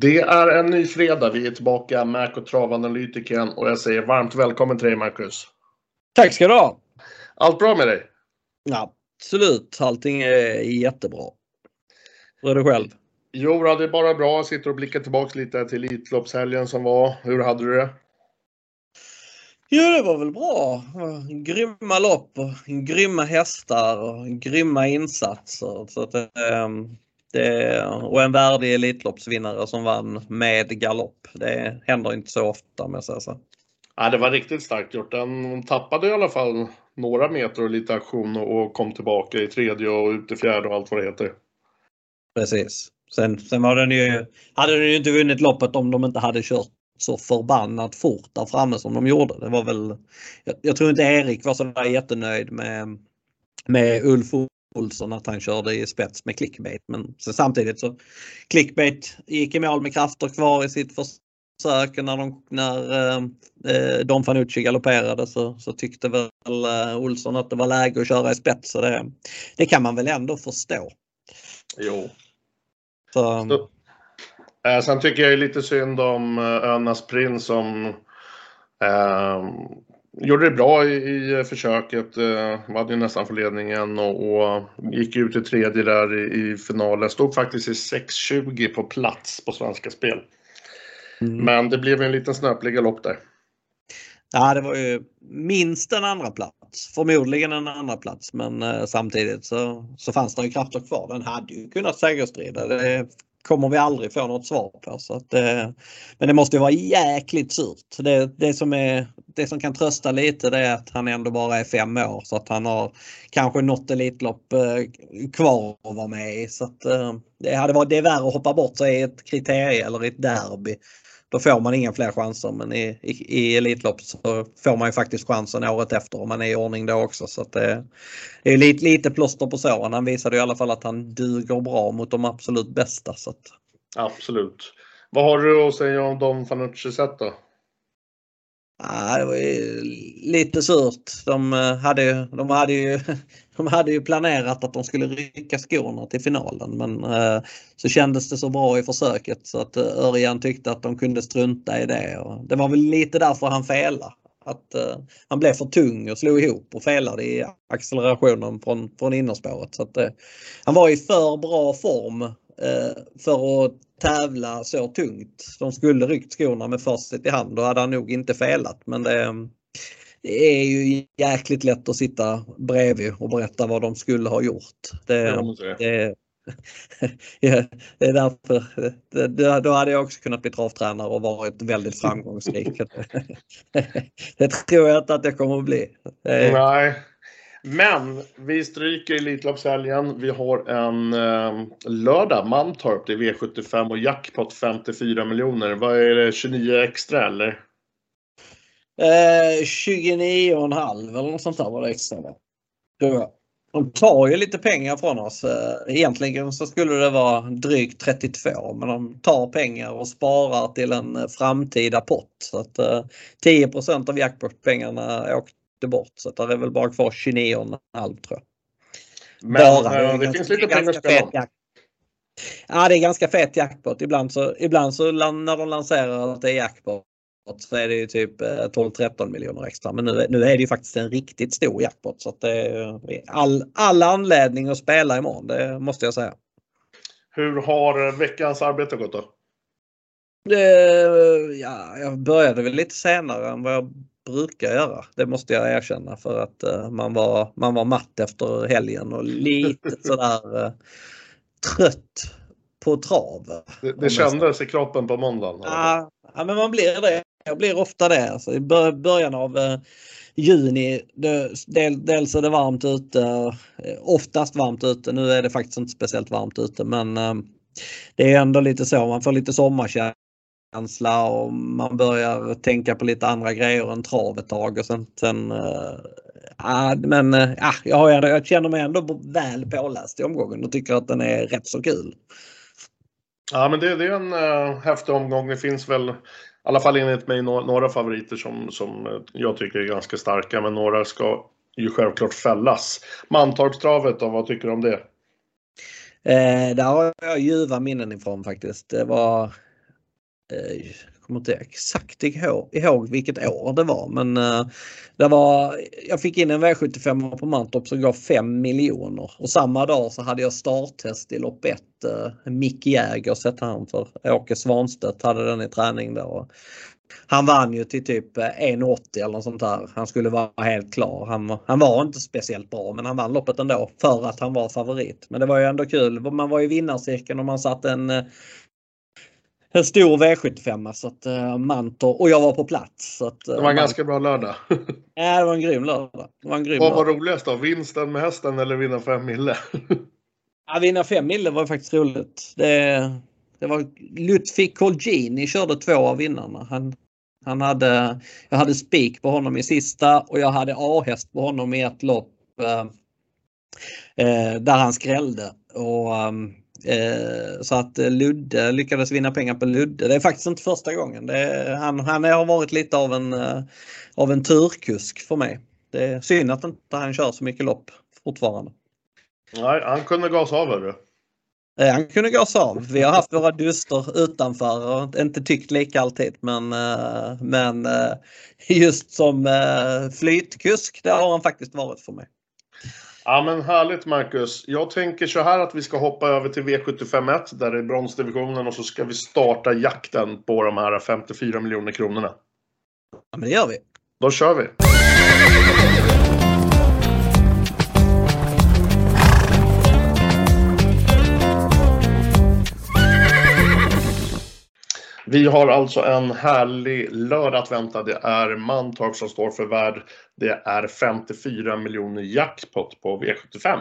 Det är en ny fredag. Vi är tillbaka, Mac och travanalytikern och jag säger varmt välkommen till dig Marcus. Tack ska du ha! Allt bra med dig? Absolut, allting är jättebra. Hur är det själv? Jo, det är bara bra. Jag sitter och blickar tillbaka lite till Elitloppshelgen som var. Hur hade du det? Jo, det var väl bra. Grymma lopp grymma hästar och grymma insatser. Så att, ähm, det, och en värdig Elitloppsvinnare som vann med galopp. Det händer inte så ofta med sig. Så. Ja, det var riktigt starkt gjort. Den tappade i alla fall några meter och lite aktion och kom tillbaka i tredje och ut i fjärde och allt vad det heter. Precis. Sen, sen var den ju, hade den ju inte vunnit loppet om de inte hade kört så förbannat fort där framme som de gjorde. Det var väl, jag, jag tror inte Erik var så där jättenöjd med, med Ulf Olsson att han körde i spets med clickbait. Men samtidigt så clickbait gick i mål med krafter kvar i sitt försök. När, de, när eh, eh, Don Fanucci galopperade så, så tyckte väl eh, Olsson att det var läge att köra i spets. Så det, det kan man väl ändå förstå. Jo. Så. så eh, sen tycker jag lite synd om eh, Önas prins som eh, gjorde det bra i, i försöket. Eh, hade ju nästan förledningen och, och gick ut i tredje där i, i finalen. Stod faktiskt i 6.20 på plats på Svenska Spel. Mm. Men det blev en liten snöplig galopp där. Ja, det var ju minst en andra plats. Förmodligen en andra plats men eh, samtidigt så, så fanns det ju krafter kvar. Den hade ju kunnat segerstrida. Det kommer vi aldrig få något svar på. Så att, eh, men det måste ju vara jäkligt surt. Det, det, som är, det som kan trösta lite det är att han ändå bara är fem år så att han har kanske något Elitlopp eh, kvar att vara med i. Så att, eh, det, hade varit, det är värre att hoppa bort sig i ett kriterie eller i ett derby då får man inga fler chanser men i, i, i Elitlopp så får man ju faktiskt chansen året efter om man är i ordning då också. Så det, det är lite, lite plåster på såren. Han visade i alla fall att han duger bra mot de absolut bästa. Så att... Absolut. Vad har du att säga om Don Fanucci sett då? Ja, det var ju lite surt. De eh, hade, de, hade ju, de hade ju planerat att de skulle rycka skorna till finalen men eh, så kändes det så bra i försöket så att eh, Örjan tyckte att de kunde strunta i det. Och det var väl lite därför han felade. Att eh, han blev för tung och slog ihop och felade i accelerationen från, från innerspåret. Så att, eh, han var i för bra form eh, för att tävla så tungt. De skulle ryckt skorna med facit i hand. Då hade han nog inte felat. Men det, det är ju jäkligt lätt att sitta bredvid och berätta vad de skulle ha gjort. Det, det, ja, det är därför. Det, då hade jag också kunnat bli travtränare och varit väldigt framgångsrik. det tror jag inte att jag kommer att bli. Nej, men vi stryker Elitloppshelgen. Vi har en eh, lördag, Mantorp, det är V75 och jackpot 54 miljoner. Vad är det, 29 extra eller? Eh, 29,5 eller något sånt där var det extra. De tar ju lite pengar från oss. Eh, egentligen så skulle det vara drygt 32 men de tar pengar och sparar till en eh, framtida pott. Så att 10 eh, av jackpot-pengarna åkte bort så det är väl bara kvar 29,5 tror jag. Men bara, det, det finns lite pengar att spela om. Ja det är ganska fet jackpot. Ibland så, ibland så när de lanserar att det är jackpot så är det ju typ 12-13 miljoner extra. Men nu, nu är det ju faktiskt en riktigt stor jackpot så att det är all, all anledning att spela imorgon, det måste jag säga. Hur har veckans arbete gått då? ja, jag började väl lite senare än vad jag brukar göra. Det måste jag erkänna för att man, var, man var matt efter helgen och lite sådär trött på trav. Det, det kändes i kroppen på måndagen? Ja, ja, men man blir det. Jag blir ofta det. Alltså, I början av eh, juni, det, del, dels är det varmt ute, eh, oftast varmt ute. Nu är det faktiskt inte speciellt varmt ute men eh, det är ändå lite så, man får lite sommarkänsla och man börjar tänka på lite andra grejer än trav ett tag och sen, sen eh, ah, men äh, jag, jag känner mig ändå väl påläst i omgången och tycker att den är rätt så kul. Ja men det, det är en äh, häftig omgång. Det finns väl i alla fall enligt mig några, favoriter som, som eh, jag tycker är ganska starka men några ska ju självklart fällas. Mantorpstravet då, vad tycker du om det? Eh, där har jag ljuva minnen ifrån faktiskt. Det var eh, kommer inte exakt ihåg, vilket år det var men eh, det var, jag fick in en V75 på Mantorp som gav 5 miljoner och samma dag så hade jag starttest i lopp 1. Eh, Mick Jäger hette han för. Åke Svanstedt hade den i träning då. Han vann ju till typ eh, 1,80 eller något sånt där. Han skulle vara helt klar. Han, han var inte speciellt bra men han vann loppet ändå för att han var favorit. Men det var ju ändå kul. Man var i vinnarcirkeln och man satt en en stor V75 så att uh, Mantor och jag var på plats. Så att, uh, det var en ganska bra lördag. ja, det var en grym lördag. Det var en grym Vad var roligast då? Vinsten med hästen eller vinna fem mille? ja, vinna fem mille var faktiskt roligt. Det, det var Lutfi Colgini körde två av vinnarna. Han, han hade, jag hade spik på honom i sista och jag hade A-häst på honom i ett lopp uh, där han skrällde. Och, um, Eh, så att Ludde lyckades vinna pengar på Ludde. Det är faktiskt inte första gången. Är, han, han har varit lite av en, eh, av en turkusk för mig. Det är synd att inte han kör så mycket lopp fortfarande. Nej, han kunde gasa av hörru. Eh, han kunde gasa av. Vi har haft våra duster utanför och inte tyckt lika alltid. Men, men just som flytkusk, det har han faktiskt varit för mig. Ja men härligt Marcus. Jag tänker så här att vi ska hoppa över till V751 där det är bronsdivisionen och så ska vi starta jakten på de här 54 miljoner kronorna. Ja men det gör vi. Då kör vi. Vi har alltså en härlig lördag att vänta. Det är Mantorp som står för värd. Det är 54 miljoner jackpot på V75.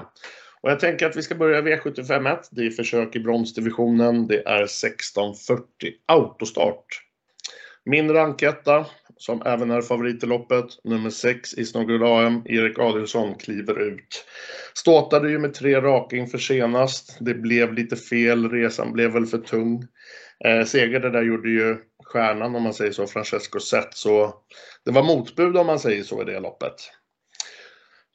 Och jag tänker att vi ska börja V75 1. Det är försök i bronsdivisionen. Det är 1640 autostart. Min ranketta, som även är favorit i loppet, nummer 6 i Snogul AM, Erik Adielsson, kliver ut. Ståtade ju med tre raka inför senast. Det blev lite fel, resan blev väl för tung. Eh, seger det där gjorde ju stjärnan om man säger så, Francesco Zet, så det var motbud om man säger så i det loppet.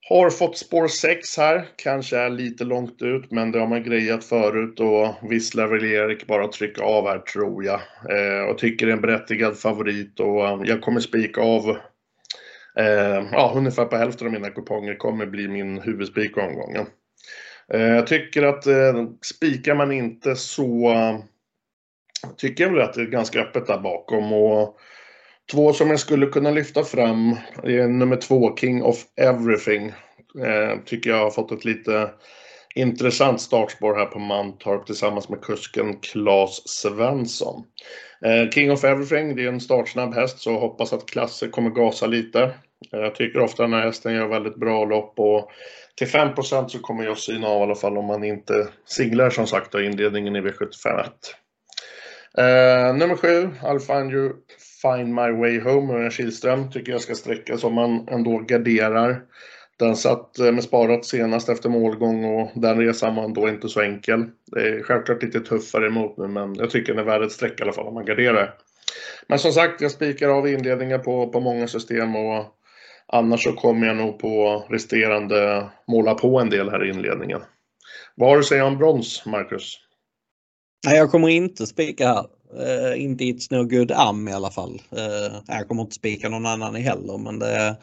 Har fått spår 6 här, kanske är lite långt ut men det har man grejat förut och visst lär väl Erik bara trycka av här tror jag. Eh, och tycker det är en berättigad favorit och eh, jag kommer spika av eh, ja, ungefär på hälften av mina kuponger kommer bli min huvudspik omgången. Eh, jag tycker att eh, spikar man inte så tycker jag väl att det är ganska öppet där bakom. Och två som jag skulle kunna lyfta fram är nummer två, King of Everything. Eh, tycker jag har fått ett lite intressant startspår här på Mantorp tillsammans med kusken Claes Svensson. Eh, King of Everything, det är en startsnabb häst så hoppas att Klasse kommer gasa lite. Eh, jag tycker ofta den här hästen gör väldigt bra lopp och till 5% så kommer jag syna av i alla fall om man inte singlar som sagt i inledningen i V751. Uh, nummer sju, I'll find you, find my way home, Örjan Kihlström, tycker jag ska sträckas om man ändå garderar. Den satt eh, med sparat senast efter målgång och den resan var ändå inte så enkel. Det är självklart lite tuffare emot nu men jag tycker den är värd ett streck i alla fall om man garderar. Men som sagt, jag spikar av inledningar på, på många system och annars så kommer jag nog på resterande måla på en del här i inledningen. Vad har du att säga om brons, Marcus? Nej, jag kommer inte spika här. Uh, inte It's No Good Am i alla fall. Uh, jag kommer inte spika någon annan heller men det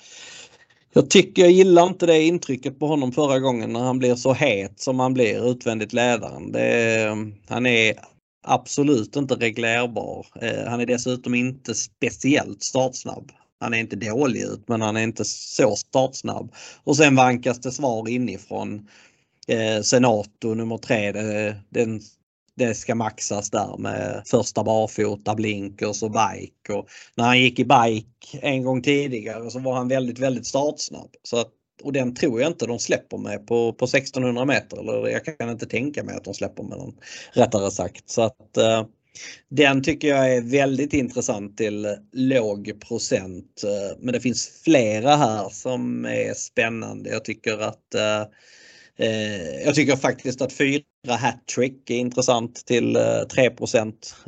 jag tycker jag gillar inte det intrycket på honom förra gången när han blir så het som han blir utvändigt ledaren. Det, han är absolut inte reglerbar. Uh, han är dessutom inte speciellt startsnabb. Han är inte dålig ut men han är inte så startsnabb. Och sen vankas det svar inifrån. Eh, Senato nummer tre, det, den det ska maxas där med första barfota, blinkers och bike. Och när han gick i bike en gång tidigare så var han väldigt, väldigt startsnabb. Så att, och den tror jag inte de släpper med på, på 1600 meter. Eller jag kan inte tänka mig att de släpper med den rättare sagt. Så att eh, den tycker jag är väldigt intressant till låg procent. Eh, men det finns flera här som är spännande. Jag tycker att eh, Eh, jag tycker faktiskt att fyra hattrick är intressant till 3 eh,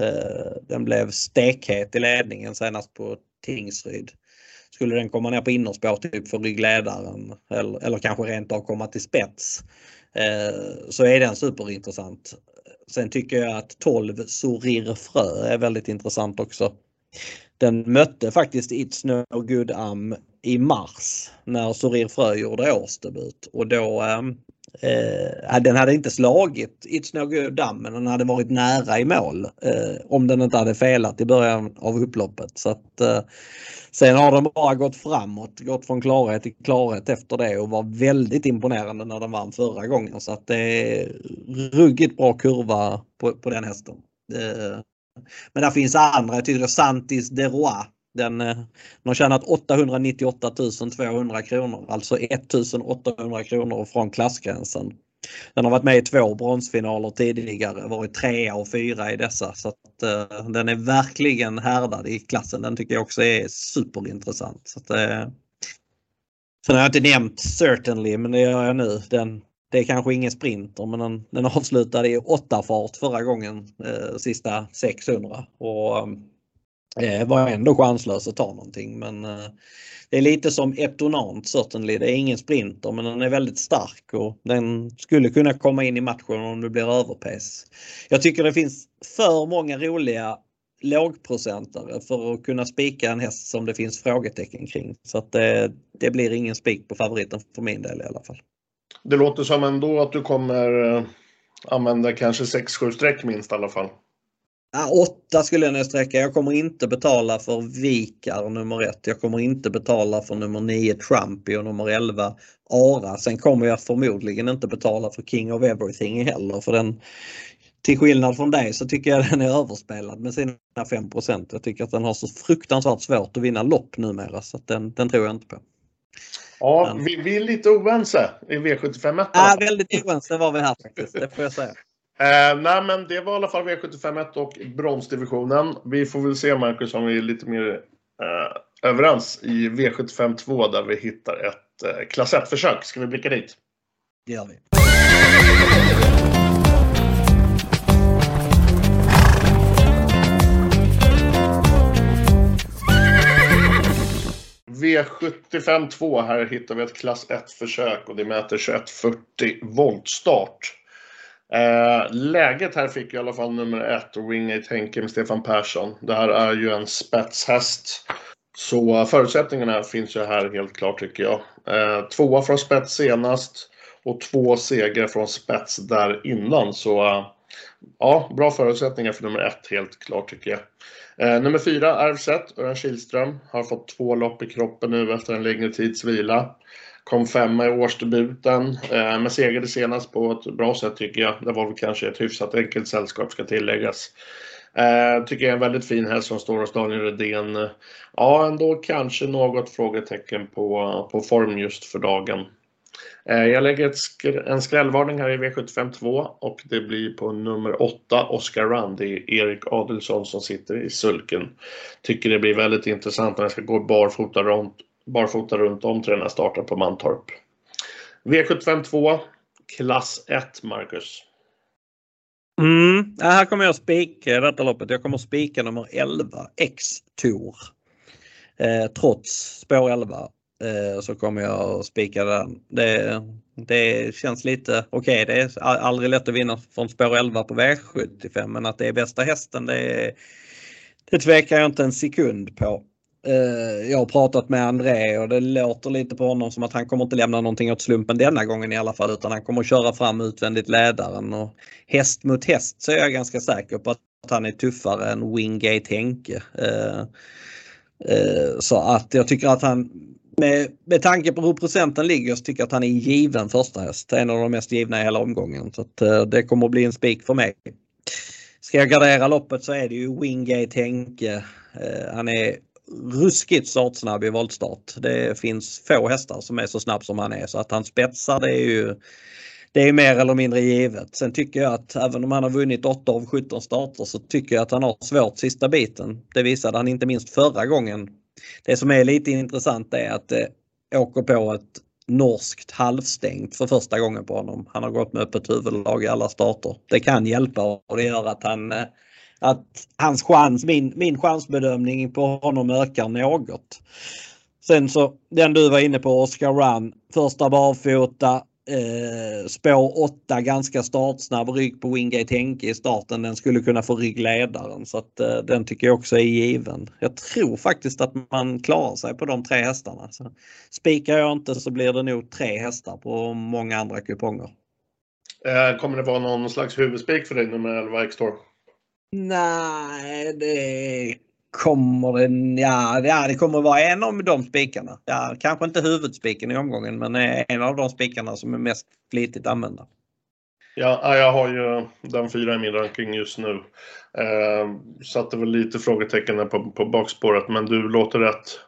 eh, Den blev stekhet i ledningen senast på Tingsryd. Skulle den komma ner på innerspår typ för ryggledaren eller, eller kanske rent av komma till spets eh, så är den superintressant. sen tycker jag att 12 Sorir Frö är väldigt intressant också. Den mötte faktiskt It's No Good Am i mars när Sorir Frö gjorde årsdebut och då ehm, eh, den hade inte slagit It's No Good Am men den hade varit nära i mål eh, om den inte hade felat i början av upploppet. Så att, eh, sen har den bara gått framåt, gått från klarhet till klarhet efter det och var väldigt imponerande när den vann förra gången. Så att det är ruggigt bra kurva på, på den hästen. Eh, men där finns andra, jag tycker Santis de den, eh, den har tjänat 898 200 kronor, alltså 1800 kronor från klassgränsen. Den har varit med i två bronsfinaler tidigare, varit trea och fyra i dessa. Så att, uh, den är verkligen härdad i klassen. Den tycker jag också är superintressant. Så att, uh, sen har jag inte nämnt Certainly, men det gör jag nu. Den, det är kanske ingen sprinter men den, den avslutade i åtta fart förra gången, eh, sista 600. Och ehm, Eh, var ändå chanslös att ta någonting men eh, det är lite som Etonant certainly. Det är ingen sprinter men den är väldigt stark och den skulle kunna komma in i matchen om det blir överpes. Jag tycker det finns för många roliga lågprocentare för att kunna spika en häst som det finns frågetecken kring. Så att det, det blir ingen spik på favoriten för min del i alla fall. Det låter som ändå att du kommer eh, använda kanske 6-7 streck minst i alla fall. Ja, åtta skulle jag nog sträcka. Jag kommer inte betala för Vikar nummer ett. Jag kommer inte betala för nummer 9 Trumpy och nummer 11 Ara. Sen kommer jag förmodligen inte betala för King of Everything heller. För den, till skillnad från dig så tycker jag den är överspelad med sina 5% Jag tycker att den har så fruktansvärt svårt att vinna lopp numera så den, den tror jag inte på. Ja, vi, vi, är lite oense i V75 Ja, väldigt oense var vi här faktiskt, det får jag säga. Eh, nej, men det var i alla fall V75 och bronsdivisionen. Vi får väl se, Marcus, om vi är lite mer eh, överens i V75 2 där vi hittar ett eh, klass 1-försök. Ska vi blicka dit? Det gör vi. V75 2. Här hittar vi ett klass 1-försök och det mäter 2140 voltstart. Eh, läget här fick i alla fall nummer 1, Wingate Henke med Stefan Persson. Det här är ju en spetshäst. Så förutsättningarna finns ju här helt klart tycker jag. Eh, tvåa från spets senast och två segrar från spets där innan. Så eh, ja, bra förutsättningar för nummer 1 helt klart tycker jag. Eh, nummer fyra, Arvset, Örjan Kihlström, har fått två lopp i kroppen nu efter en längre tids vila. Kom femma i årsdebuten, eh, men segrade senast på ett bra sätt tycker jag. Det var väl kanske ett hyfsat enkelt sällskap ska tilläggas. Eh, tycker jag är en väldigt fin häst som står hos Daniel Redén. Ja, ändå kanske något frågetecken på, på form just för dagen. Eh, jag lägger skr en skrällvarning här i V75 2 och det blir på nummer 8 Oscar Rand. Det är Erik Adelsson som sitter i sulken. Tycker det blir väldigt intressant när jag ska gå barfota runt, barfota runt om till den här starten på Mantorp. V75 2 klass 1 Marcus. Mm, här kommer jag spika detta loppet. Jag kommer spika nummer 11 X-Tour. Eh, trots spår 11 Eh, så kommer jag spika den. Det, det känns lite okej. Okay, det är aldrig lätt att vinna från spår 11 på V75 men att det är bästa hästen det, det tvekar jag inte en sekund på. Eh, jag har pratat med André och det låter lite på honom som att han kommer inte lämna någonting åt slumpen denna gången i alla fall utan han kommer att köra fram utvändigt ledaren och häst mot häst så är jag ganska säker på att han är tuffare än Wingate Henke. Eh, eh, så att jag tycker att han med, med tanke på hur procenten ligger så tycker jag att han är given första häst. En av de mest givna i hela omgången. Så att, det kommer att bli en spik för mig. Ska jag gardera loppet så är det ju Wingate Henke. Han är ruskigt startsnabb i voltstart. Det finns få hästar som är så snabb som han är så att han spetsar det är ju det är mer eller mindre givet. Sen tycker jag att även om han har vunnit 8 av 17 starter så tycker jag att han har svårt sista biten. Det visade han inte minst förra gången det som är lite intressant är att det åker på ett norskt halvstängt för första gången på honom. Han har gått med öppet huvudlag i alla starter. Det kan hjälpa och det gör att han eh, att hans chans, min, min chansbedömning på honom ökar något. Sen så den du var inne på Oscar Run. Första barfota. eh, spår 8 ganska startsnabb rygg på Wingate Henke i starten. Den skulle kunna få ryggledaren så att eh, den tycker jag också är given. Jag tror faktiskt att man klarar sig på de tre hästarna. Så spikar jag inte så blir det nog tre hästar på många andra kuponger. Eh, kommer det vara någon slags huvudspik för dig nummer 11 X-Tor? Nej, det kommer det, ja, det kommer vara en av de spikarna. Ja, kanske inte huvudspiken i omgången men en av de spikarna som är mest flitigt använda. Ja, jag har ju den fyra i min ranking just nu. Eh, satte väl lite frågetecken på, på bakspåret men du låter rätt.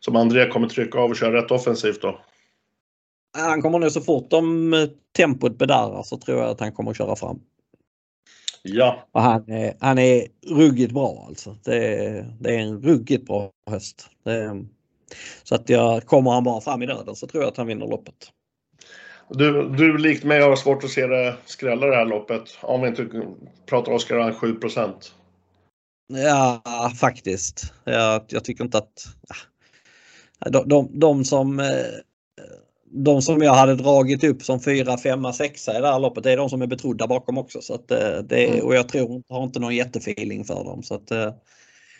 Som André kommer trycka av och köra rätt offensivt då. Han kommer nu så fort de tempot bedarrar så tror jag att han kommer köra fram. Ja. Och han, är, han är ruggigt bra alltså. Det, är, det är en ruggigt bra. Det, så att jag kommer han bara fram i döden så tror jag att han vinner loppet. Du, du likt mig har svårt att se det skrälla det här loppet. Om vi inte pratar Oskar 7 Ja, faktiskt. Jag, jag tycker inte att... De, de, de som eh, de som jag hade dragit upp som 4, 5, 6 i det här loppet det är de som är betrodda bakom också. Så att, eh, det, mm. och jag tror, har inte någon jättefeeling för dem. Så att, eh,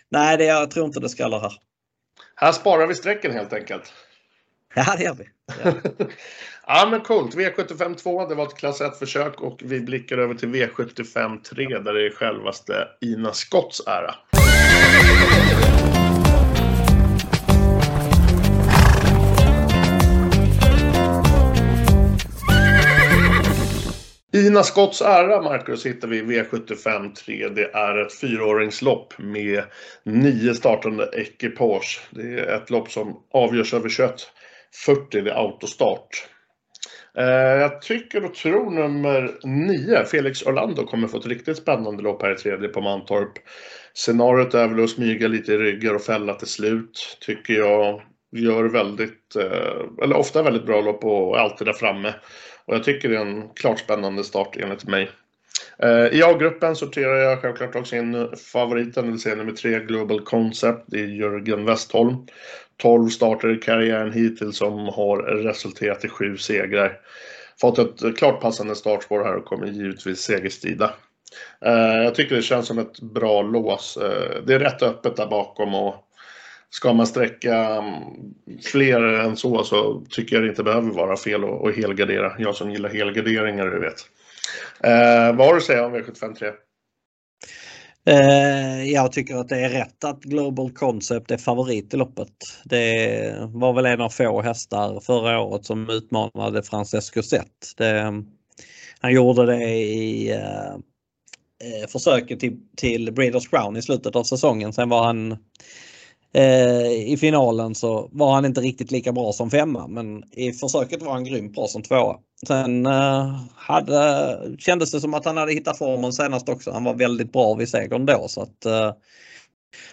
nej, det, jag tror inte det skallar här. Här sparar vi strecken helt enkelt. Ja, det gör vi. Ja, ja men coolt. V75 2, det var ett klass 1-försök och vi blickar över till V75 3 där det är självaste Ina Scotts ära. Ina Scotts ära, Marcus, hittar vi i V75 3. Det är ett fyraåringslopp med nio startande ekipage. Det är ett lopp som avgörs över 21.40 vid autostart. Eh, jag tycker och tror nummer 9, Felix Orlando, kommer få ett riktigt spännande lopp här i tredje på Mantorp. Scenariot är väl att smyga lite i ryggar och fälla till slut, tycker jag. Gör väldigt, eh, eller ofta väldigt bra lopp och är alltid där framme. Och jag tycker det är en klart spännande start enligt mig. Eh, I A-gruppen sorterar jag självklart också in favoriten, det vill säga nummer tre, Global Concept. Det är Jörgen Westholm. 12 starter i karriären hittills som har resulterat i sju segrar. Fått ett klart passande startspår här och kommer givetvis segerstrida. Eh, jag tycker det känns som ett bra lås. Eh, det är rätt öppet där bakom och ska man sträcka mm, fler än så så tycker jag det inte behöver vara fel att, att helgardera. Jag som gillar helgarderingar, du vet. Eh, vad har du att säga om V753? Eh, jag tycker att det är rätt att Global Concept är favorit i loppet. Det var väl en av få hästar förra året som utmanade Francesco Zet. Det, han gjorde det i eh, eh försöket till, till Breeders Crown i slutet av säsongen. Sen var han Eh, I finalen så var han inte riktigt lika bra som femma men i försöket var han grymt bra som tvåa. Sen eh, hade, kändes det som att han hade hittat formen senast också. Han var väldigt bra vid segern då så att eh,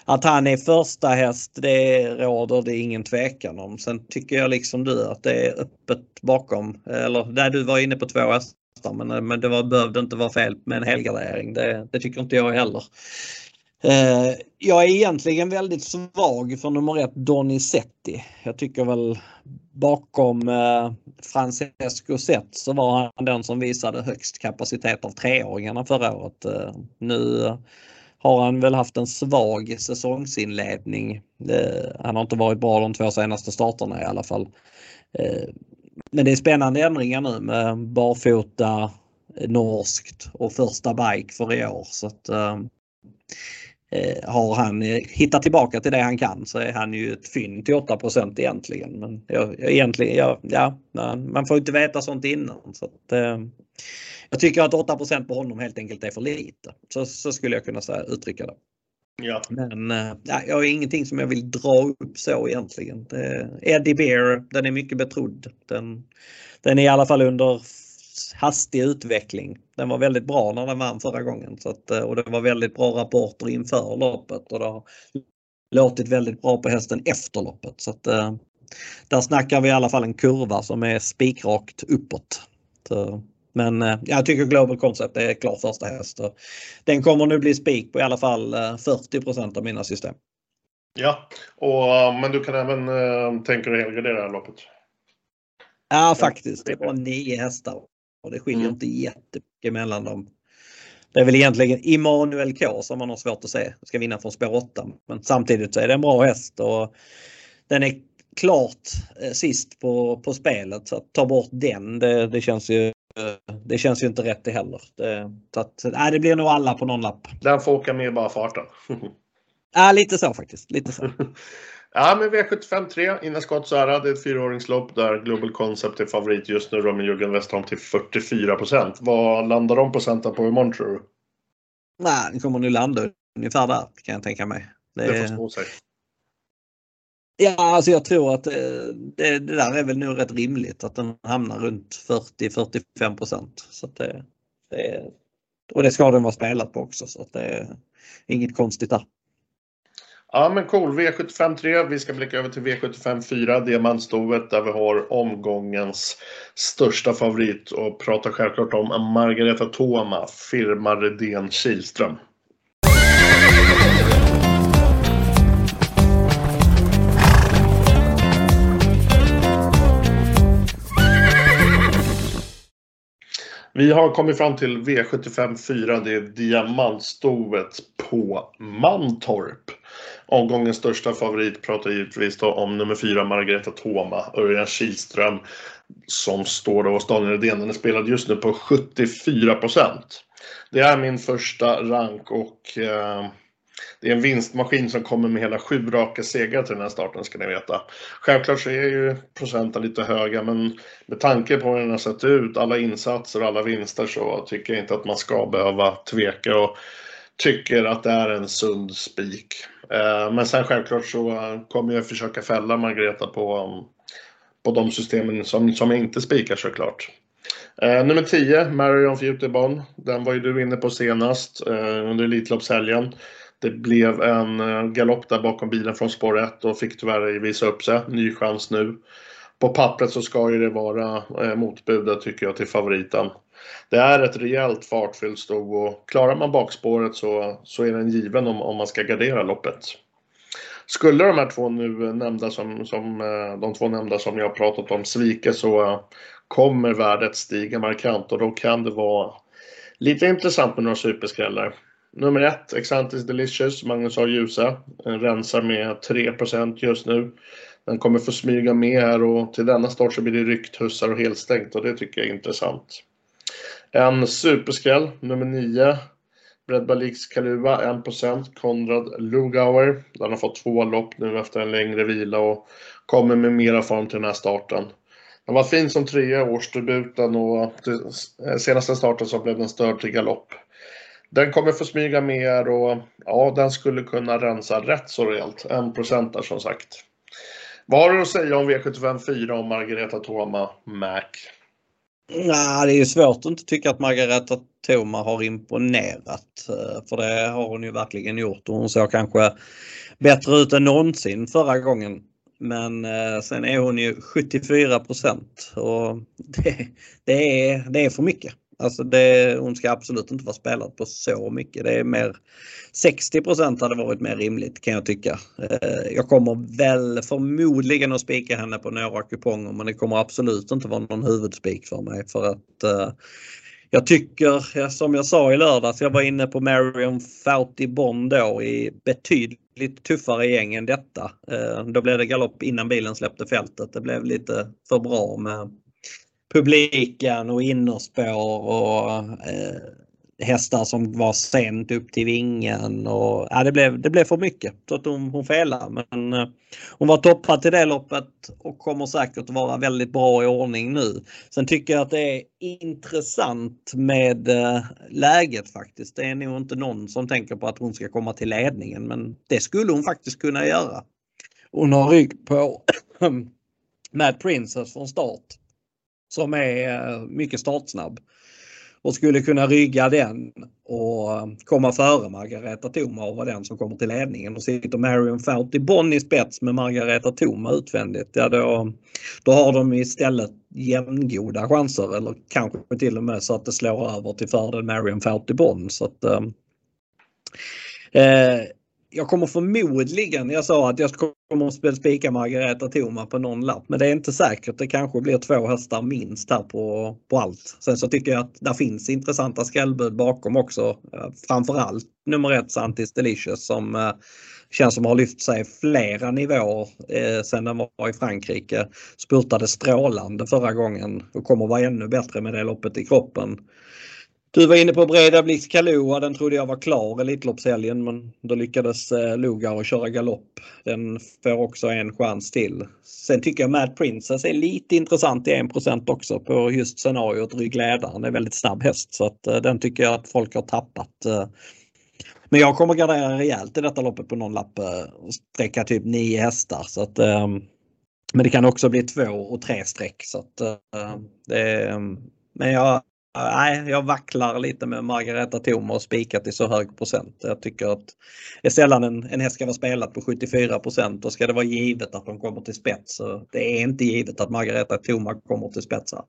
att han är första häst det råder det ingen tvekan om. Sen tycker jag liksom du att det är öppet bakom. Eller där du var inne på två hästar men, men det var, behövde inte vara fel med en helgardering. Det, det tycker inte jag heller. Eh, jag är egentligen väldigt svag för nummer ett Donizetti. Jag tycker väl bakom eh, Francesco Zet så var han den som visade högst kapacitet av treåringarna förra året. Eh, nu har han väl haft en svag säsongsinledning. Eh, han har inte varit bra de två senaste starterna i alla fall. Eh, men det är spännande ändringar nu med barfota, eh, norskt och första bike för i år. Så att, har han eh, hittat tillbaka till det han kan så är han ju ett fynd till 8 egentligen. Men jag, egentligen, ja, ja, man får inte veta sånt innan. Så att, eh, jag tycker att 8% på honom helt enkelt är för lite. Så, så skulle jag kunna säga, uttrycka det. Ja. Men eh, ja, jag har ingenting som jag vill dra upp så egentligen. Det, Eddie Bear, den är mycket betrodd. Den, den är i alla fall under hastig utveckling. Den var väldigt bra när den vann förra gången så att, eh, och det var väldigt bra rapporter inför loppet och det har låtit väldigt bra på hästen efter loppet. Så att, eh, där snackar vi i alla fall en kurva som är spikrakt uppåt. Så, men eh, jag tycker Global Concept är klar första häst. Den kommer nu bli spik på i alla fall 40% av mina system. Ja, och, men du kan även tänka dig helgardera loppet? Ja faktiskt, det var nio hästar och det skiljer mm. inte jättemycket mellan dem. Det är väl egentligen Immanuel K som man har svårt att se ska vinna från spår 8. Men samtidigt så är det en bra häst och den är klart eh, sist på, på spelet. Så att ta bort den, det, det känns ju det känns ju inte rätt det heller. Det, så att, nej, det blir nog alla på någon lapp. Den får åka med bara farten. ja, lite så faktiskt. Lite så. ja, men V75 3 innan Skottsära. Det är ett fyraåringslopp där Global Concept är favorit just nu. Med Jörgen Westholm till 44 procent. Vad landar de procenten på imorgon tror du? Nej, den kommer nog landa ungefär där kan jag tänka mig. Det, det får stå sig. Ja, alltså jag tror att det, det, det, där är väl nog rätt rimligt att den hamnar runt 40-45 procent. Så det, det, och det ska den vara spelat på också så att det är inget konstigt där. Ja men cool, V753. Vi ska blicka över till V754, diamantstoet där vi har omgångens största favorit och pratar självklart om Margareta Toma, firma Redén Kihlström. Vi har kommit fram till V75 4. Det är diamantstoet på Mantorp. Omgångens största favorit pratar givetvis då om nummer 4 Margareta Toma, Örjan Kihlström som står då hos Daniel Redén. Den är spelad just nu på 74 procent. Det är min första rank och eh, det är en vinstmaskin som kommer med hela sju raka segrar till den här starten ska ni veta. Självklart så är ju procenten lite höga men med tanke på hur den har sett ut, alla insatser och alla vinster så tycker jag inte att man ska behöva tveka och tycker att det är en sund spik. Eh, men sen självklart så kommer jag försöka fälla Margareta på, um, på de systemen som, som jag inte spikar såklart. Eh, nummer 10, Marion Futebon. Den var ju du inne på senast eh, under Elitloppshelgen. Det blev en eh, galopp där bakom bilen från spår 1 och fick tyvärr visa upp sig. Ny chans nu. På pappret så ska ju det vara eh, motbudet tycker jag till favoriten. Det är ett rejält fartfyllt stog och klarar man bakspåret så, så är den given om, om man ska gardera loppet. Skulle de här två nu nämnda som, som eh, de två nämnda som jag pratat om svika så eh, kommer värdet stiga markant och då kan det vara lite intressant med några superskrällar. Nummer ett, Exantis Delicious, Magnus A. Djuse. Eh, rensar med 3% just nu. Den kommer få smyga med här och till denna start så blir det ryckt, hussar och helstängt och det tycker jag är intressant. En superskräll, nummer 9. Bredbalix Kaluva 1% Konrad Lugauer. Den har fått två lopp nu efter en längre vila och kommer med mera form till den här starten. Den var fin som trea i årsdebuten och senaste starten så blev den störd till galopp. Den kommer få smyga mer och ja, den skulle kunna rensa rätt så rejält. 1% där som sagt. Vad har du att säga om V75 4 och Margareta Toma Mac? Nej, det är ju svårt att inte tycka att Margareta Thoma har imponerat. Eh, för det har hon ju verkligen gjort och hon såg kanske bättre ut än någonsin förra gången. Men eh, sen är hon ju 74 procent och det, det, är, det är för mycket. Alltså det, hon ska absolut inte vara spelad på så mycket. Det är mer 60% hade varit mer rimligt kan jag tycka. Eh, jag kommer väl förmodligen att spika henne på några kuponger men det kommer absolut inte vara någon huvudspik för mig för att eh, jag tycker, som jag sa i lördags, jag var inne på Marion Fouty Bond då i betydligt tuffare gäng än detta. Eh, då blev det galopp innan bilen släppte fältet. Det blev lite för bra med publiken och innerspår och eh, hästar som var sent upp till vingen och ja, det, blev, det blev för mycket så att hon, hon felade. Men eh, hon var toppad till det loppet och kommer säkert vara väldigt bra i ordning nu. Sen tycker jag att det är intressant med eh, läget faktiskt. Det är nog inte någon som tänker på att hon ska komma till ledningen men det skulle hon faktiskt kunna göra. Hon har rygg på Mad Princess från start som är eh, mycket startsnabb och skulle kunna rygga den och eh, komma före Margareta Thoma och vara den som kommer till ledningen. Och sitter Marion Fouty Bonn i spets med Margareta Thoma utvändigt, ja då, då har de istället jämngoda chanser eller kanske till och med så att det slår över till fördel Marion Fouty Bonn. Så att, eh, eh jag kommer förmodligen, jag sa att jag kommer att spika Margareta Thoma på någon lapp, men det är inte säkert. Det kanske blir två hästar minst här på, på allt. Sen så tycker jag att det finns intressanta skrällbud bakom också. Eh, framförallt nummer ett Santis Delicious som eh, känns som har lyft sig flera nivåer eh, sen den var i Frankrike. Spurtade strålande förra gången och kommer vara ännu bättre med det loppet i kroppen. Du var inne på Breda Blix Kalua. Den trodde jag var klar Elitloppshelgen men då lyckades eh, köra galopp. Den får också en chans till. Sen tycker jag Mad Princess är lite intressant i 1% också på just scenariot ryggledaren. är väldigt snabb häst så att eh, den tycker jag att folk har tappat. Eh. Men jag kommer gardera rejält i detta loppet på någon lapp. och Sträcka typ nio hästar så att ehm, men det kan också bli två och tre streck så att det ehm, men jag nej, jag vacklar lite med Margareta Thoma och spikat i så hög procent. Jag tycker att det är sällan en, en häst ska vara spelad på 74 procent och ska det vara givet att de kommer till spets. Så det är inte givet att Margareta Thoma kommer till spets här.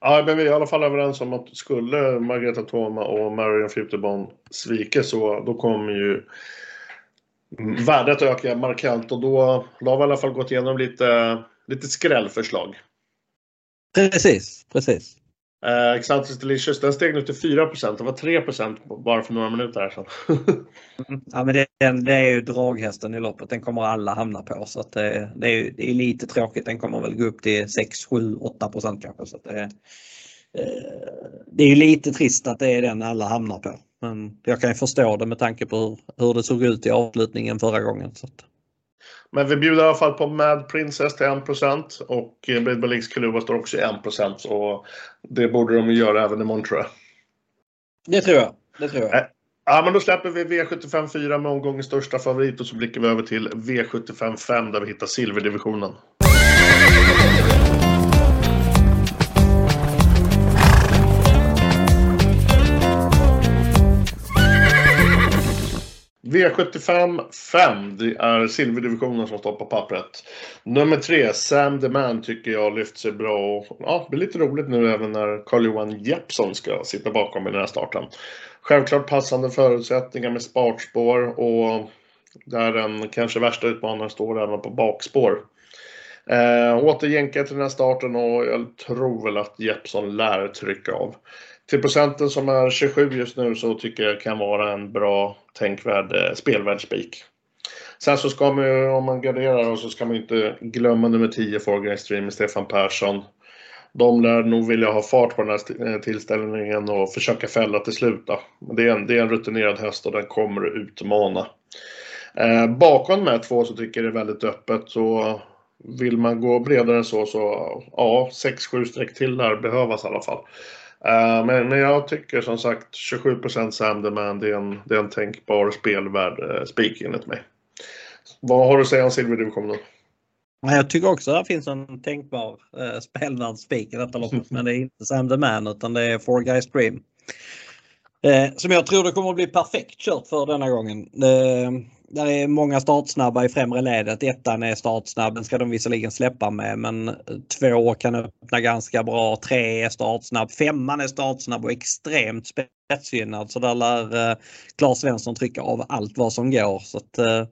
Ja, men vi är i alla fall överens om att skulle Margareta Thoma och Marion Filterbon svika så då kommer ju värdet öka markant och då, då har vi i alla fall gått igenom lite, lite skrällförslag. Precis, precis. Eh, uh, Xanthus Delicious, den steg nu till 4 Det var 3% bara för några minuter här sedan. Ja, men det, det, är ju draghästen i loppet. Den kommer alla hamna på. Så att det, det, är, det är lite tråkigt. Den kommer väl gå upp till 6, 7, 8 kanske. Så det, eh, det är ju lite trist att det är den alla hamnar på. Men jag kan ju förstå det med tanke på hur, hur det såg ut i avslutningen förra gången. Så att. Men vi bjuder i alla fall på Mad Princess till 1% och Blade Balix Kaluba står också i 1% och det borde de göra även imorgon tror jag. Det tror jag. Det tror jag. Ja, men då släpper vi V75 4 med omgångens största favorit och så blickar vi över till V75 5 där vi hittar silverdivisionen. V75 5, det är silverdivisionen som står på pappret. Nummer 3, Sam the Man tycker jag lyft sig bra och ja, det blir lite roligt nu även när Carl-Johan Jeppsson ska sitta bakom i den här starten. Självklart passande förutsättningar med spartspår och där den kanske värsta utmanaren står även på bakspår. Eh, åter till den här starten och jag tror väl att Jeppsson lär trycka av till procenten som är 27 just nu så tycker jag kan vara en bra tänkvärd eh, spelvärd spik. Sen så ska man ju, om man garderar, så ska man inte glömma nummer 10, Forger Stream med Stefan Persson. De lär nog vilja ha fart på den här eh, tillställningen och försöka fälla till slut. Då. Det, är en, det är en rutinerad häst och den kommer att utmana. Eh, bakom de här två så tycker jag det är väldigt öppet. Så vill man gå bredare än så, så ja, 6-7 streck till där behövas i alla fall. Uh, men, jag tycker som sagt 27 Sam the Man, det är en, det är en tänkbar spelvärd uh, spik enligt mig. Vad har du att säga om silverdivisionen? Jag tycker också att det finns en tänkbar uh, spelvärd spik i detta loppet. men det är inte Sam the Man utan det är Four Guys Dream. Eh, som jag tror det kommer att bli perfekt kört för denna gången. Eh, där är många startsnabba i främre ledet. Ettan är startsnabb, den ska de visserligen släppa med men eh, två kan öppna ganska bra. Tre är startsnabb, femman är startsnabb och extremt spetsgynnad så där lär eh, Claes Svensson trycka av allt vad som går. Så att, eh,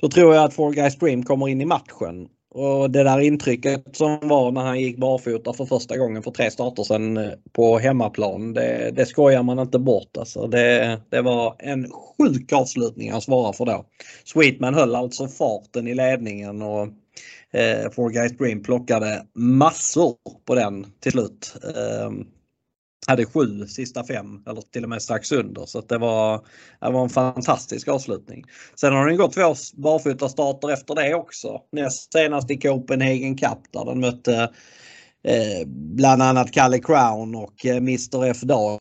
då tror jag att Fall Guys Dream kommer in i matchen. Och det där intrycket som var när han gick barfota för första gången för tre starter sedan eh, på hemmaplan. Det, det skojar man inte bort alltså. Det, det var en sjuk avslutning han svarade för då. Sweetman höll alltså farten i ledningen och eh, Four Guys Dream plockade massor på den till slut. Eh, hade sju sista fem eller till och med strax under så det var, det var en fantastisk avslutning. Sen har den gått två barfota starter efter det också. Näst senast i Copenhagen Cup där den mötte eh, bland annat Kalle Crown och eh, Mr F Dag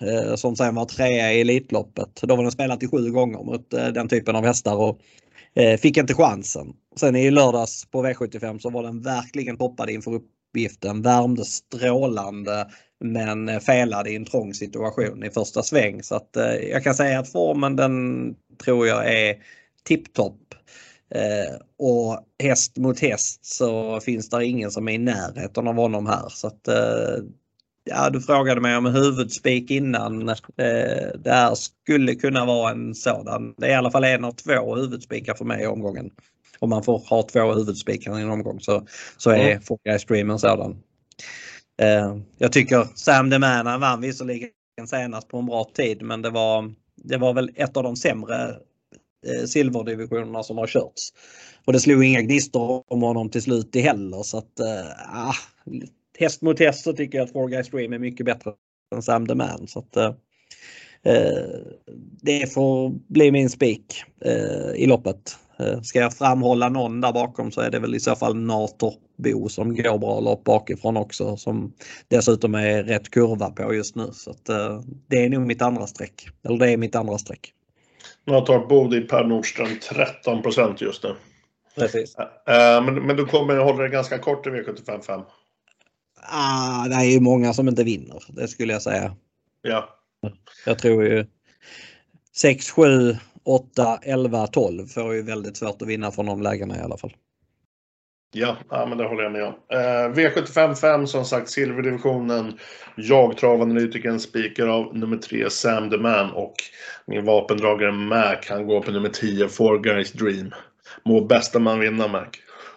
eh, som sen var trea i Elitloppet. Då var den spelat i sju gånger mot eh, den typen av hästar och eh, fick inte chansen. Sen i lördags på V75 så var den verkligen toppad inför uppgiften, värmde strålande men eh, felade i en trång situation i första sväng. Så att eh, jag kan säga att formen den tror jag är tipptopp. Eh, och häst mot häst så finns det ingen som är i närheten av honom här. Så att, eh, ja, du frågade mig om huvudspik innan. Eh, det här skulle kunna vara en sådan. Det är i alla fall en av två huvudspikar för mig i omgången. Om man får ha två huvudspikar i en omgång så, så är mm. Four Guys Dream en sådan. Eh, jag tycker Sam the Man vann visserligen senast på en bra tid men det var, det var väl ett av de sämre eh, silverdivisionerna som har körts. Och det slog inga gnistor om honom till slut i heller så att äh, häst mot häst så tycker jag att Four Guys Dream är mycket bättre än Sam the Man. Så att, äh, det får bli min spik äh, i loppet. Äh, ska jag framhålla någon där bakom så är det väl i så fall Nator Bo som går bra lopp bakifrån också som dessutom är rätt kurva på just nu. Så att, det är nog mitt andra streck. Eller det är mitt andra streck. Nator Bo i Per Nordström 13 just nu. Precis. Men, men du kommer hålla det ganska kort i V755? Ah, det är ju många som inte vinner, det skulle jag säga. Ja. Jag tror ju 6, 7, 8, 11, 12 får ju väldigt svårt att vinna från de lägena i alla fall. Ja, ja men det håller jag med om. Eh, V75 5 som sagt silverdivisionen. Jag travanalytikern speaker av nummer 3 Sam the Man och min vapendragare Mac han går på nummer 10 Four Guys Dream. Må bästa man vinna Mac.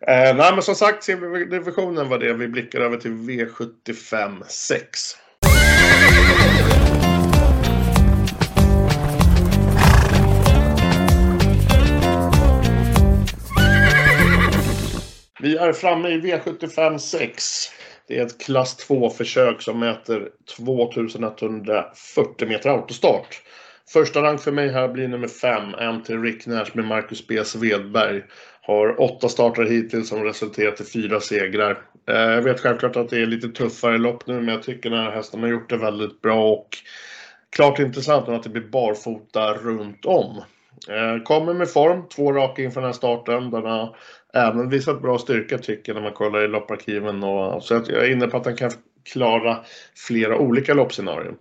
eh, nej, men som sagt, divisionen var det. Vi blickar över till V75 6. Vi är framme i V75 6. Det är ett klass 2-försök som mäter 2140 meter autostart. Första rank för mig här blir nummer 5, MT Ricknash med Marcus B. Svedberg. Har åtta starter hittills som resulterat i fyra segrar. Eh, jag vet självklart att det är lite tuffare lopp nu men jag tycker den här hästen har gjort det väldigt bra och klart intressant att det blir barfota runt om. Eh, kommer med form, två raka inför den här starten. Den har även visat bra styrka tycker jag när man kollar i lopparkiven. Och, så jag är inne på att den kan klara flera olika loppscenarion.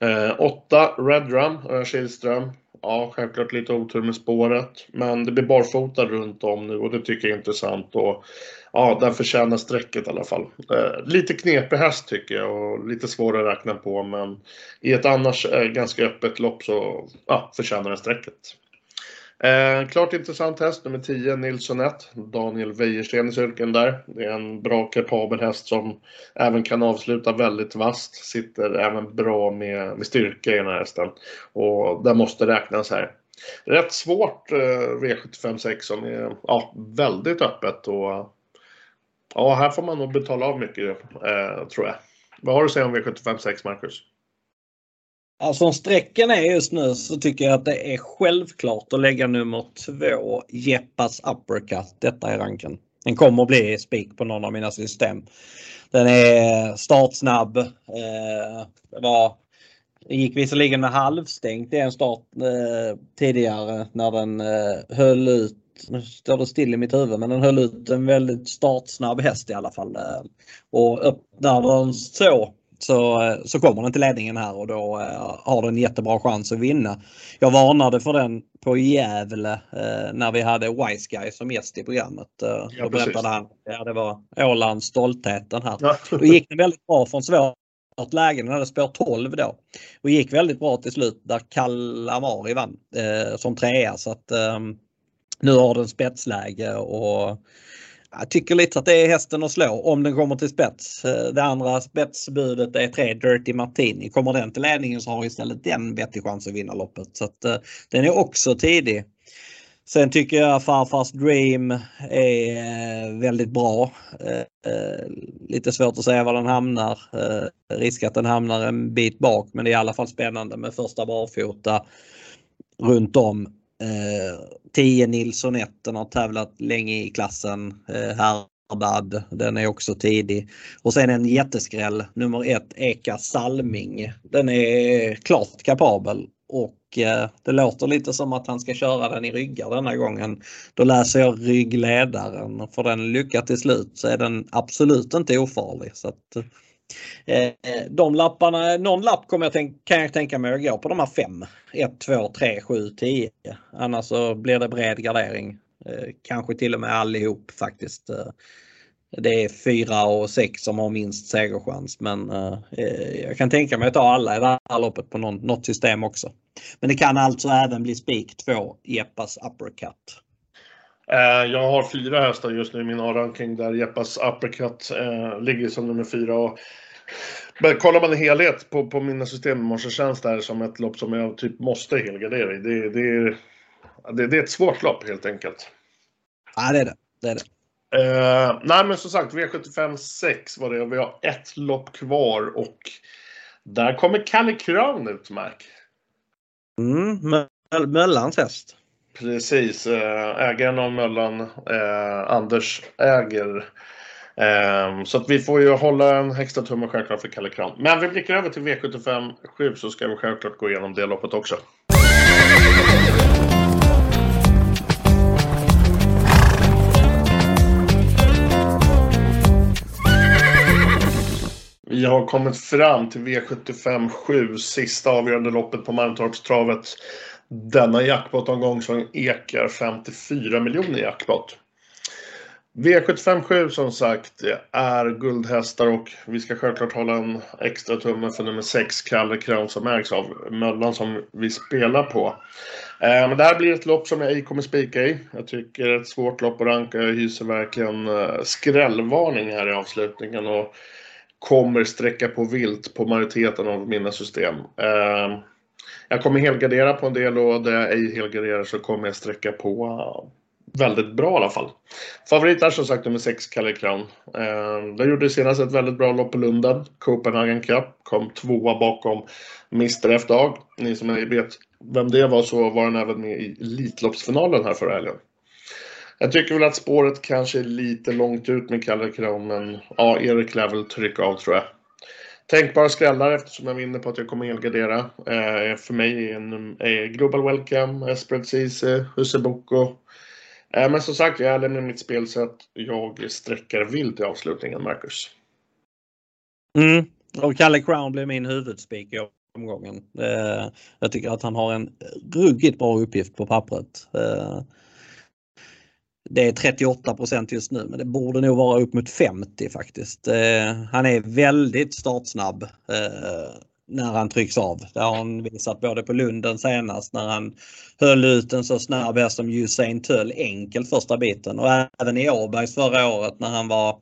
Eh, åtta Red Kihlström. Ja, självklart lite otur med spåret. Men det blir barfota runt om nu och det tycker jag är intressant. Och, ja, den förtjänar strecket i alla fall. Eh, lite knepig häst tycker jag och lite svår att räkna på. Men i ett annars eh, ganska öppet lopp så ja, förtjänar den strecket. Eh, klart intressant häst, nummer 10, Nilsson 1. Daniel Wäjersten i cirkeln där. Det är en bra kapabel häst som även kan avsluta väldigt vasst. Sitter även bra med, med styrka i den här hästen. Och den måste räknas här. Rätt svårt eh, V75 6 som är ja, väldigt öppet. Och, ja, här får man nog betala av mycket eh, tror jag. Vad har du att säga om V75 6, Marcus? Alltså som strecken är just nu så tycker jag att det är självklart att lägga nummer två Jeppas Uppercut. Detta är ranken. Den kommer att bli spik på någon av mina system. Den är startsnabb. Eh, det var, gick visserligen med halvstängt i en start eh, tidigare när den eh, höll ut nu står det still i mitt huvud, men den höll ut en väldigt startsnabb häst i alla fall. Och öppnar den så så, så kommer den till ledningen här och då eh, har den jättebra chans att vinna. Jag varnade för den på Gävle eh, när vi hade Wise Guy som gäst i programmet. Eh, ja, då berättade han ja, det var Ålands stoltheten här. Ja. Då gick det väldigt bra från svårt läge. Den hade spår 12 då. Och gick väldigt bra till slut där Kalamari vann eh, som trea. Så att, eh, nu har den spetsläge och jag tycker lite att det är hästen att slå om den kommer till spets. Eh, det andra spetsbudet är tre Dirty Martini. Kommer den till ledningen så har istället den vettig chans att vinna loppet. Så att, uh, den är också tidig. Sen tycker jag Farfars Dream är eh, väldigt bra. Lite svårt att säga var den hamnar. risk att den hamnar en bit bak men det är i alla fall spännande med första barfota runt om Eh, 10 Nilsson 1 den har tävlat länge i klassen. Eh, Härdad, den är också tidig. Och sen en jätteskräll, nummer 1 Eka Salming. Den är klart kapabel och eh, det låter lite som att han ska köra den i ryggar denna gången. Då läser jag ryggledaren. Får den lycka till slut så är den absolut inte ofarlig. Så att, Eh, Eh, de lapparna, någon lapp kommer jag tänk, kan jag tänka mig att gå på de här fem. 1, 2, 3, 7, 10. Annars så blir det bred gardering. Eh, kanske till och med allihop faktiskt. Eh, det är fyra och sex som har minst segerchans men eh, jag kan tänka mig att ta alla i det här loppet på någon, något system också. Men det kan alltså även bli spik 2 Jeppas uppercut. Eh, jag har fyra hästar just nu i min A-ranking där Jeppas uppercut eh, ligger som nummer fyra. Och, men kollar man i helhet på, på mina system så känns det här som ett lopp som jag typ måste helgardera i. Det, det, det, det är ett svårt lopp helt enkelt. Ja, det är det. det, är det. Eh, nej, men som sagt, V75 6 var det och vi har ett lopp kvar och där kommer Kalle Crown ut, Mark. Mm, Möllans häst. Precis, eh, ägaren av Möllan, eh, Anders, äger. Eh, så att vi får ju hålla en extra tumme självklart för Kalle Crown. Men vi blickar över till V75 7 så ska vi självklart gå igenom det loppet också. Vi har kommit fram till V75 7, sista avgörande loppet på Malmtorpstravet. Denna jackpot-omgång som ekar 54 miljoner jackpot. V757 som sagt är guldhästar och vi ska självklart hålla en extra tumme för nummer 6, Kalle Crown, som ägs av Möllan som vi spelar på. Eh, men det här blir ett lopp som jag ej kommer spika i. Jag tycker det är ett svårt lopp att ranka. Jag hyser verkligen eh, skrällvarning här i avslutningen. Och kommer sträcka på vilt på majoriteten av mina system. Eh, jag kommer helgardera på en del och där jag ej helgarderar så kommer jag sträcka på väldigt bra i alla fall. Favorit är som sagt nummer 6, Kalle Crown. Eh, gjorde senast ett väldigt bra lopp på Lunden. Copenhagen Cup. Kom tvåa bakom Mr F-Dag. Ni som vet vem det var så var han även med i Elitloppsfinalen här förra helgen. Jag tycker väl att spåret kanske är lite långt ut med Kalle Crown, men ja, Erik lär väl trycka av tror jag. Tänkbara skrällar eftersom jag vinner på att jag kommer helgardera. Eh, för mig är, en, är Global Welcome, Espread Ceesay, Huseboko. Eh, men som sagt, jag är ärlig med mitt spelsätt. Jag sträcker vilt i avslutningen, Marcus. Mm. Och Kalle Crown blir min huvudspik i omgången. Eh, jag tycker att han har en ruggigt bra uppgift på pappret. Eh, det är 38% just nu men det borde nog vara upp mot 50 faktiskt. Eh, han är väldigt startsnabb eh, när han trycks av. Det har han visat både på Lunden senast när han höll ut en så snabb häst som Usain Tull enkelt första biten och även i Åbergs förra året när han var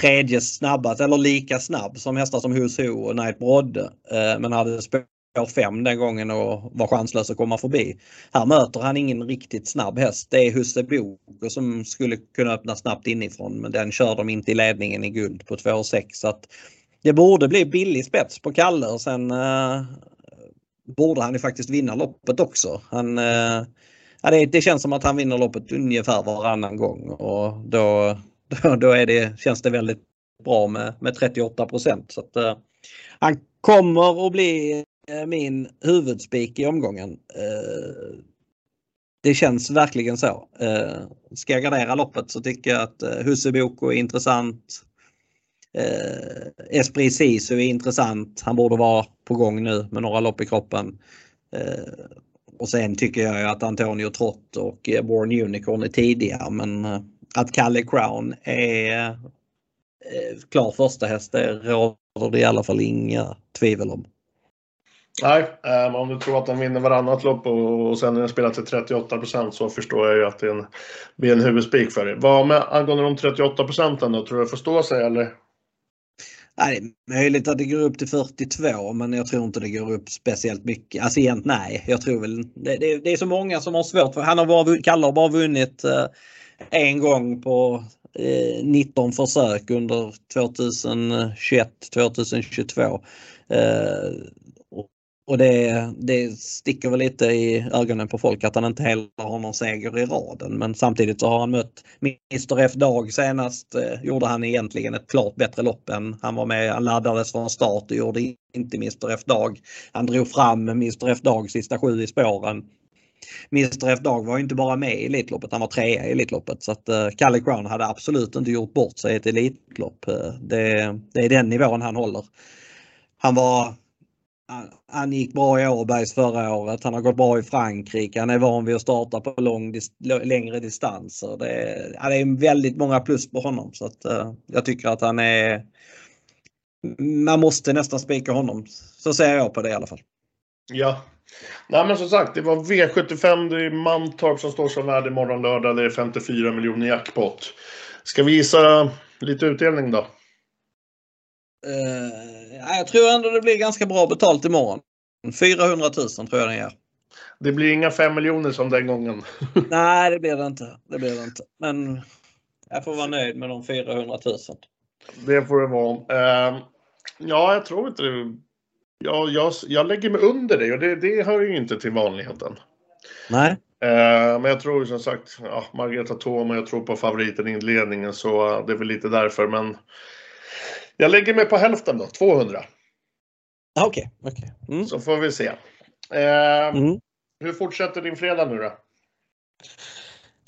tredje snabbast eller lika snabb som hästar som Who's Who och Knight Brodde. Eh, men hade spår 5 den gången och var chanslös att komma förbi. Här möter han ingen riktigt snabb häst. Det är Husse Bogo som skulle kunna öppna snabbt inifrån men den kör de inte i ledningen i guld på 2,6 så att det borde bli billig spets på Kalle och sen eh, borde han ju faktiskt vinna loppet också. Han, eh, ja, det, det, känns som att han vinner loppet ungefär varannan gång och då, då, då är det, känns det väldigt bra med, med 38% så att, eh, Han kommer att bli Eh, min huvudspik i omgången. Eh, det känns verkligen så. Eh, ska jag gardera loppet så tycker jag att Husseboko är intressant. Esprit Sisu är intressant. Han borde vara på gång nu med några lopp i kroppen. Och sen tycker jag att Antonio Trott och Born Unicorn är tidiga men att Kalle Crown är klar första häst det råder det i alla fall inga tvivel om. Nej, um, om du tror att den vinner varannat lopp och, och sen är den spelat till 38 procent så förstår jag ju att det en, blir en huvudspik för dig. Vad med angående de 38 procenten då? Tror du det får stå sig eller? Nej, det är möjligt att det går upp till 42 men jag tror inte det går upp speciellt mycket. Alltså egentligen nej. Jag tror väl det, det, det är så många som har svårt för han har bara, Kalle har bara vunnit eh, en gång på eh, 19 försök under 2021 2022. Eh, och det, det sticker väl lite i ögonen på folk att han inte heller har någon seger i raden. Men samtidigt så har han mött Mr F Dag senast. Eh, gjorde han egentligen ett klart bättre lopp än han var med. Han laddades från start och gjorde inte Mr F Dag. Han drog fram Mr F Dag sista sju i spåren. Mr F Dag var inte bara med i Elitloppet, han var trea i Elitloppet. Så att eh, Calle Crown hade absolut inte gjort bort sig i ett Elitlopp. Eh, det, det är den nivån han håller. Han var han gick bra i Åbergs förra året. Han har gått bra i Frankrike. Han är van vid att starta på lång, längre distanser. Det är, det är väldigt många plus på honom så att uh, jag tycker att han är man måste nästan spika honom. Så ser jag på det i alla fall. Ja. Nej men som sagt, det var V75. Det är Mantorp som står som värd imorgon lördag. Det är 54 miljoner jackpot. Ska vi gissa lite utdelning då? Uh, jag tror ändå det blir ganska bra betalt imorgon. 400 000 tror jag den ger. Det blir inga 5 miljoner som den gången. Nej, det blir det inte. Det blir det inte. Men jag får vara nöjd med de 400 000. Det får det vara. Uh, ja, jag tror inte det. Jag, jag, jag lägger mig under det och det, det hör ju inte till vanligheten. Nej. Uh, men jag tror som sagt, ja, Margareta Thoma, jag tror på favoriten i inledningen så det är väl lite därför. Men jag lägger mig på hälften då, 200. Okej, okay, okay. Mm. Så får vi se. Uh, mm. Hur fortsätter din fredag nu då?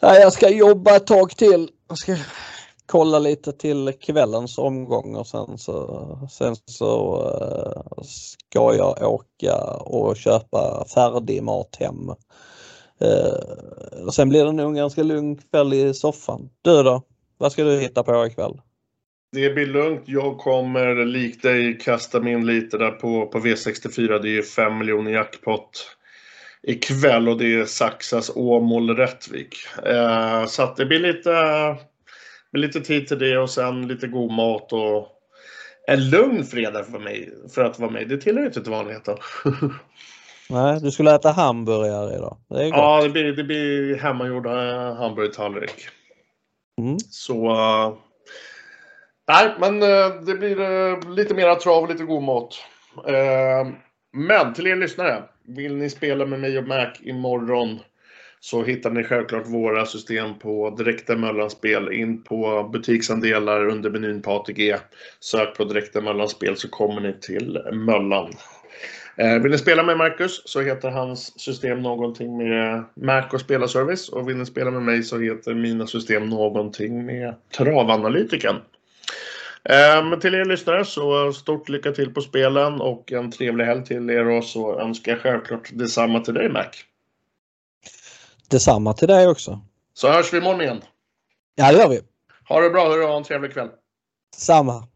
Ja, jag ska jobba ett tag till. Jag ska kolla lite till kvällens omgång och sen så, sen så uh, ska jag åka och köpa färdig mat hem. Uh, sen blir det nog en ganska lugn kväll i soffan. Du då? Vad ska du hitta på ikväll? Det blir lugnt. Jag kommer likt dig kasta mig in lite där på, på V64. Det är ju 5 miljoner jackpot ikväll och det är Saxas Åmål Rättvik. Eh, så att det blir lite lite tid till det och sen lite god mat och en lugn fredag för mig för att vara med. Det tillhör inte till vanligheten. Nej, du skulle äta hamburgare idag. Det ja, det blir, det blir hemmagjorda eh, hamburgertallrik. Mm. Så... Nej, men eh, det blir eh, lite mera trav och lite god mat. Eh, men till er lyssnare. Vill ni spela med mig och Mac imorgon så hittar ni självklart våra system på Direkta Möllanspel in på butiksandelar under menyn på ATG. Sök på Direkta Möllanspel så kommer ni till Möllan. Vill ni spela med Marcus så heter hans system någonting med Mac och spelarservice och vill ni spela med mig så heter mina system någonting med Travanalytiken. Eh, men till er lyssnare så stort lycka till på spelen och en trevlig helg till er och så önskar jag självklart detsamma till dig Mac. Detsamma till dig också. Så hörs vi imorgon igen. Ja, det gör vi. Ha det bra, hörru, och ha en trevlig kväll. Samma.